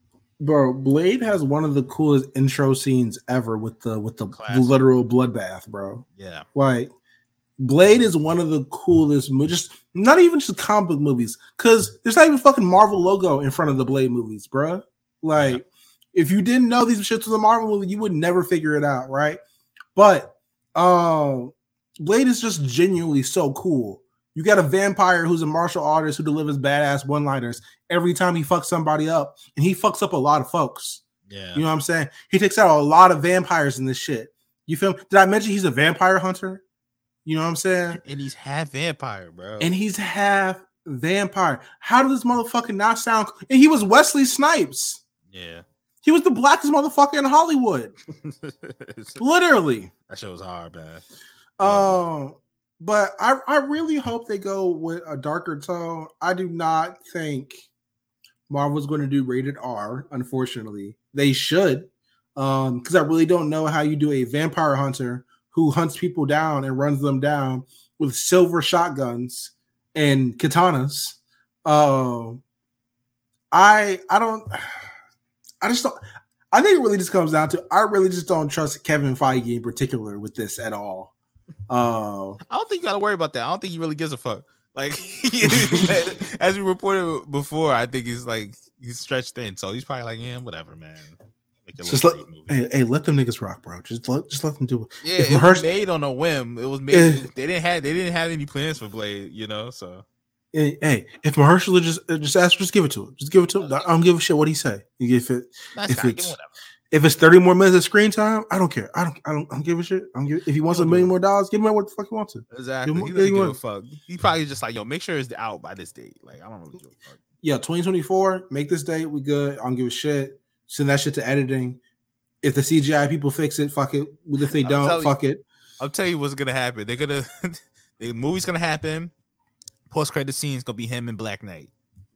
Bro, Blade has one of the coolest intro scenes ever with the with the Classic. literal bloodbath, bro. Yeah. Like Blade is one of the coolest just not even just comic book movies, because there's not even fucking Marvel logo in front of the Blade movies, bro. Like, if you didn't know these shits was a Marvel movie, you would never figure it out, right? But um Blade is just genuinely so cool. You got a vampire who's a martial artist who delivers badass one-liners every time he fucks somebody up, and he fucks up a lot of folks. Yeah. You know what I'm saying? He takes out a lot of vampires in this shit. You feel? Did I mention he's a vampire hunter? You know what I'm saying? and he's half vampire, bro. And he's half vampire. How does this motherfucker not sound? And he was Wesley Snipes. yeah. He was the blackest motherfucker in Hollywood, literally. that shit was hard, man. Um, but I, I really hope they go with a darker tone. I do not think Marvel's going to do rated R. Unfortunately, they should, um, because I really don't know how you do a vampire hunter who hunts people down and runs them down with silver shotguns and katanas. Um, I I don't. I just don't. I think it really just comes down to I really just don't trust Kevin Feige in particular with this at all. Uh, I don't think you got to worry about that. I don't think he really gives a fuck. Like as we reported before, I think he's like he's stretched thin, so he's probably like, yeah, whatever, man. Just let hey, hey, let them niggas rock, bro. Just let just let them do it. yeah, if it was made on a whim. It was made. Eh. they didn't have they didn't have any plans for Blade, you know. So Hey, hey, if Mahershala just uh, just ask, just give it to him. Just give it to him. I don't give a shit what he say. You if it nice If it's- whatever. If it's thirty more minutes of screen time, I don't care. I don't I don't, I don't give a shit. I don't give, if he wants a million more dollars, give him what the fuck he wants to. Exactly. him- He yeah, doesn't you give a fuck. He probably just like, yo, make sure it's out by this date. Like, I don't really give a fuck. Yeah, 2024, make this date. We good. I don't give a shit. Send that shit to editing. If the CGI people fix it, fuck it. If they don't, telling fuck it. I'll tell you what's gonna happen. They're gonna The movie's gonna happen. Post credit scene is gonna be him and Black Knight.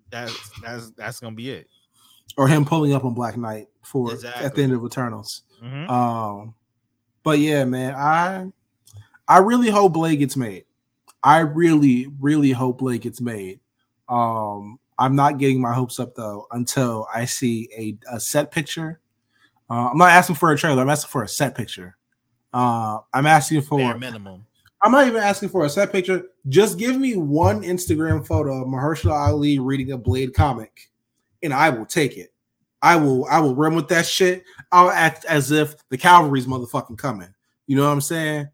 That's that's that's gonna be it. Or him pulling up on Black Knight for at the end of Eternals. Mhm. Um, but yeah, man, I I really hope Blade gets made. I really, really hope Blade gets made. Um, I'm not getting my hopes up though until I see a, a set picture. Uh, I'm not asking for a trailer. I'm asking for a set picture. Uh, I'm asking for. Bare minimum. I'm not even asking for a set picture. Just give me one Instagram photo of Mahershala Ali reading a Blade comic, and I will take it. I will. I will run with that shit. I'll act as if the cavalry's motherfucking coming. You know what I'm saying?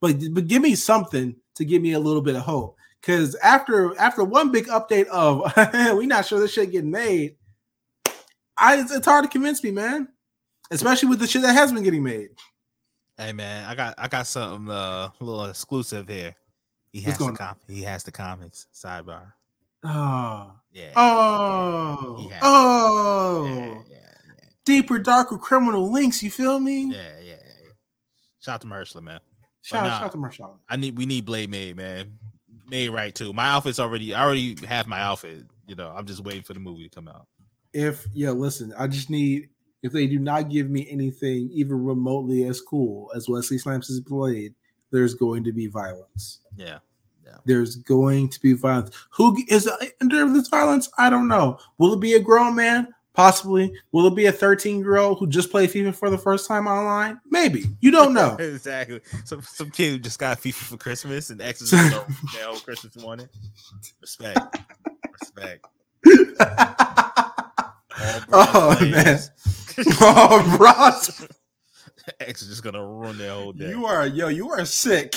But but give me something to give me a little bit of hope. Because after after one big update of we not sure this shit getting made, I it's, it's hard to convince me, man. Especially with the shit that has been getting made. Hey man, I got I got something uh, a little exclusive here. He has the com- he has the comics sidebar. Oh, Yeah. oh, has- oh. yeah, yeah, yeah, deeper, darker criminal links. You feel me? yeah, yeah, yeah. Shout out to Mershla, man. Shout, But shout out to Marshall. I need we need Blade made, man. Made right too. My outfit's already I already have my outfit. You know, I'm just waiting for the movie to come out. If yeah, listen, I just need if they do not give me anything even remotely as cool as Wesley Snipes Blade, there's going to be violence. Yeah. There's going to be violence. Who is under this violence? I don't know. Will it be a grown man? Possibly. Will it be a 13 year old who just played FIFA for the first time online? Maybe. You don't know. exactly. Some some kid who just got FIFA for Christmas and X is their whole Christmas morning. Respect. Respect. Oh, man. oh, Ross, X is just gonna ruin their whole day. you are yo, you are sick.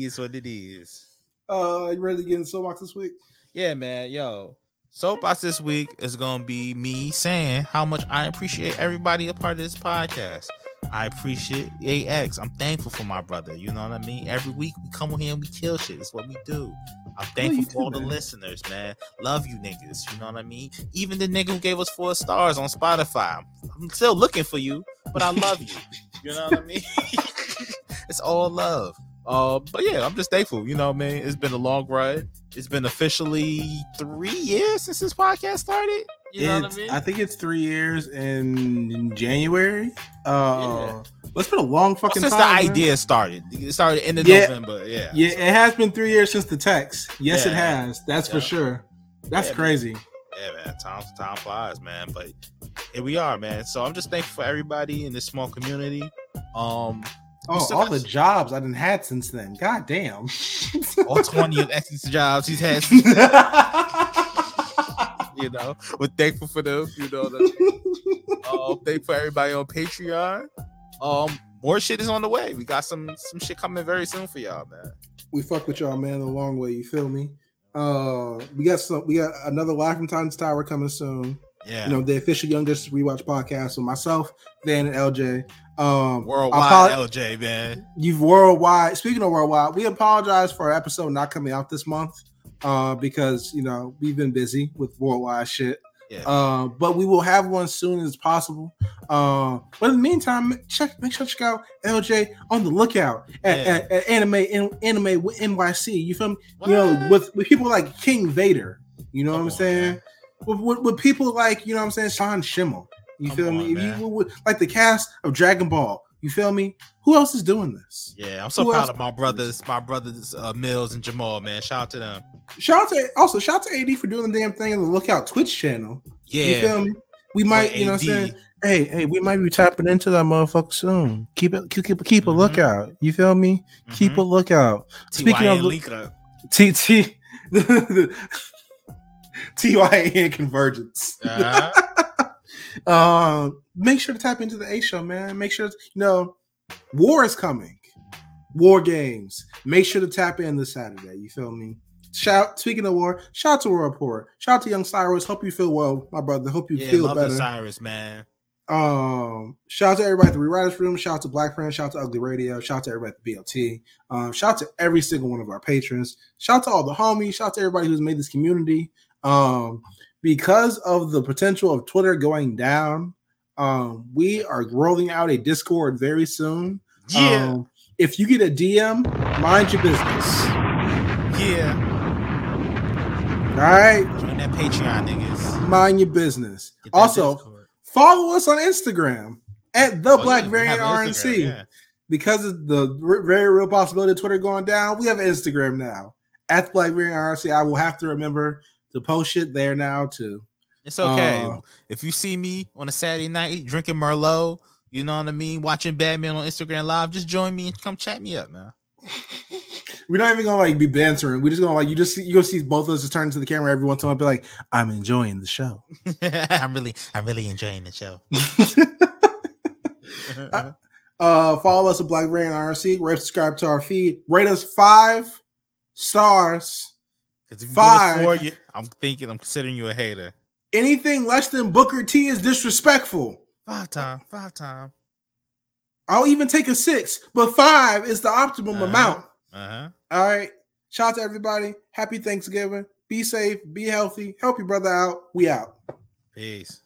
Hey, man. it is what it is. uh, you ready to get in soapbox this week? Yeah, man. Yo, soapbox this week is gonna be me saying how much I appreciate everybody a part of this podcast. I appreciate AX. I'm thankful for my brother. You know what I mean? Every week we come on here and we kill shit. It's what we do. I'm thankful for all the listeners, man. Love you niggas. You know what I mean? Even the nigga who gave us four stars on Spotify. I'm still looking for you, but I love you. You know what I mean? it's all love. Uh, but yeah, I'm just thankful. You know what I mean? It's been a long ride. It's been officially three years since this podcast started. You know what I mean? I think it's three years in, in January. Uh, Yeah. well, it's been a long Well, fucking since time. the man. idea started, it started in Yeah. November. Yeah, Yeah, it has been three years since the text. Yes, it has. That's for sure. That's Yeah, man. crazy. yeah, man. Time time flies, man. But here we are, man. So I'm just thankful for everybody in this small community. Um, Oh, all the jobs I didn't had since then. God damn. all 20 of X's jobs he's had, you know, we're thankful for them. You know, what I mean? um, thankful for everybody on Patreon. Um, more shit is on the way. We got some some shit coming very soon for y'all, man. we fuck with y'all, man, the long way. You feel me? Uh, we got some. We got another live from Titans Tower coming soon. Yeah, You know, the official Young Justice rewatch podcast with myself, Van, and LJ. Um, worldwide apo- LJ, man. you've worldwide. Speaking of worldwide, we apologize for our episode not coming out this month, uh, because you know we've been busy with worldwide shit. Yeah. Uh, but we will have one soon as possible. Uh, but in the meantime, check make sure to check out LJ on the lookout at, Yeah. at, at anime in, anime with NYC. You feel me? You know, with with people like King Vader. You know Come what I'm on, saying? With, with, with people like you know what I'm saying, Sean Schemmel. You Come feel on, me? If you like the cast of Dragon Ball. You feel me? Who else is doing this? Yeah, I'm so Who proud else- of my brothers, my brothers uh, Mills and Jamal, man. Shout out to them. Shout out to also shout out to AD for doing the damn thing on the Lookout Twitch channel. You Yeah, feel me? We might, you know, what I'm saying, hey, hey, we might be tapping into that motherfucker soon. Keep it, keep, keep, keep a Mhm. lookout. You feel me? Keep a lookout. Speaking of up. T T TYN convergence. Uh-huh. Um, make sure to tap into the A show, man. Make sure you know war is coming. War games. Make sure to tap in this Saturday. You feel me? Shout speaking of war, shout out to War Report. Shout out to Young Cyrus. Hope you feel well, my brother. Hope you Yeah, feel better. Cyrus, man. Um, shout out to everybody at the Rewriters Room. Shout out to Black Friends. Shout out to Ugly Radio. Shout out to everybody at the BLT. Um, shout out to every single one of our patrons. Shout out to all the homies. Shout out to everybody who's made this community. Um, because of the potential of Twitter going down, um, we are rolling out a Discord very soon. Yeah, Um, if you get a DM, mind your business. Yeah. All right, Join that Patreon, niggas. mind your business. Also, Discord. follow us on Instagram at the Oh, Black yeah, Variant RNC. Yeah. Because of the very real possibility of Twitter going down, we have Instagram now at the Black Variant RNC. I will have to remember to post shit there now too. It's okay. Uh, if you see me on a Saturday night drinking Merlot, you know what I mean, watching Batman on Instagram Live, just join me and come chat me up, man. We're not even gonna like be bantering. We're just gonna like you just you gonna see both of us just turn to the camera every once in a while, and be like, "I'm enjoying the show." I'm really, I'm really enjoying the show. uh, follow us at Black RNC. Rate, subscribe to our feed. Rate us five stars. 'Cause if you Five. four, you- I'm thinking, I'm considering you a hater. Anything less than Booker T is disrespectful. Five time, five time. I'll even take a six, but five is the optimum Uh-huh. amount. Uh huh. All right. Shout out to everybody. Happy Thanksgiving. Be safe. Be healthy. Help your brother out. We out. Peace.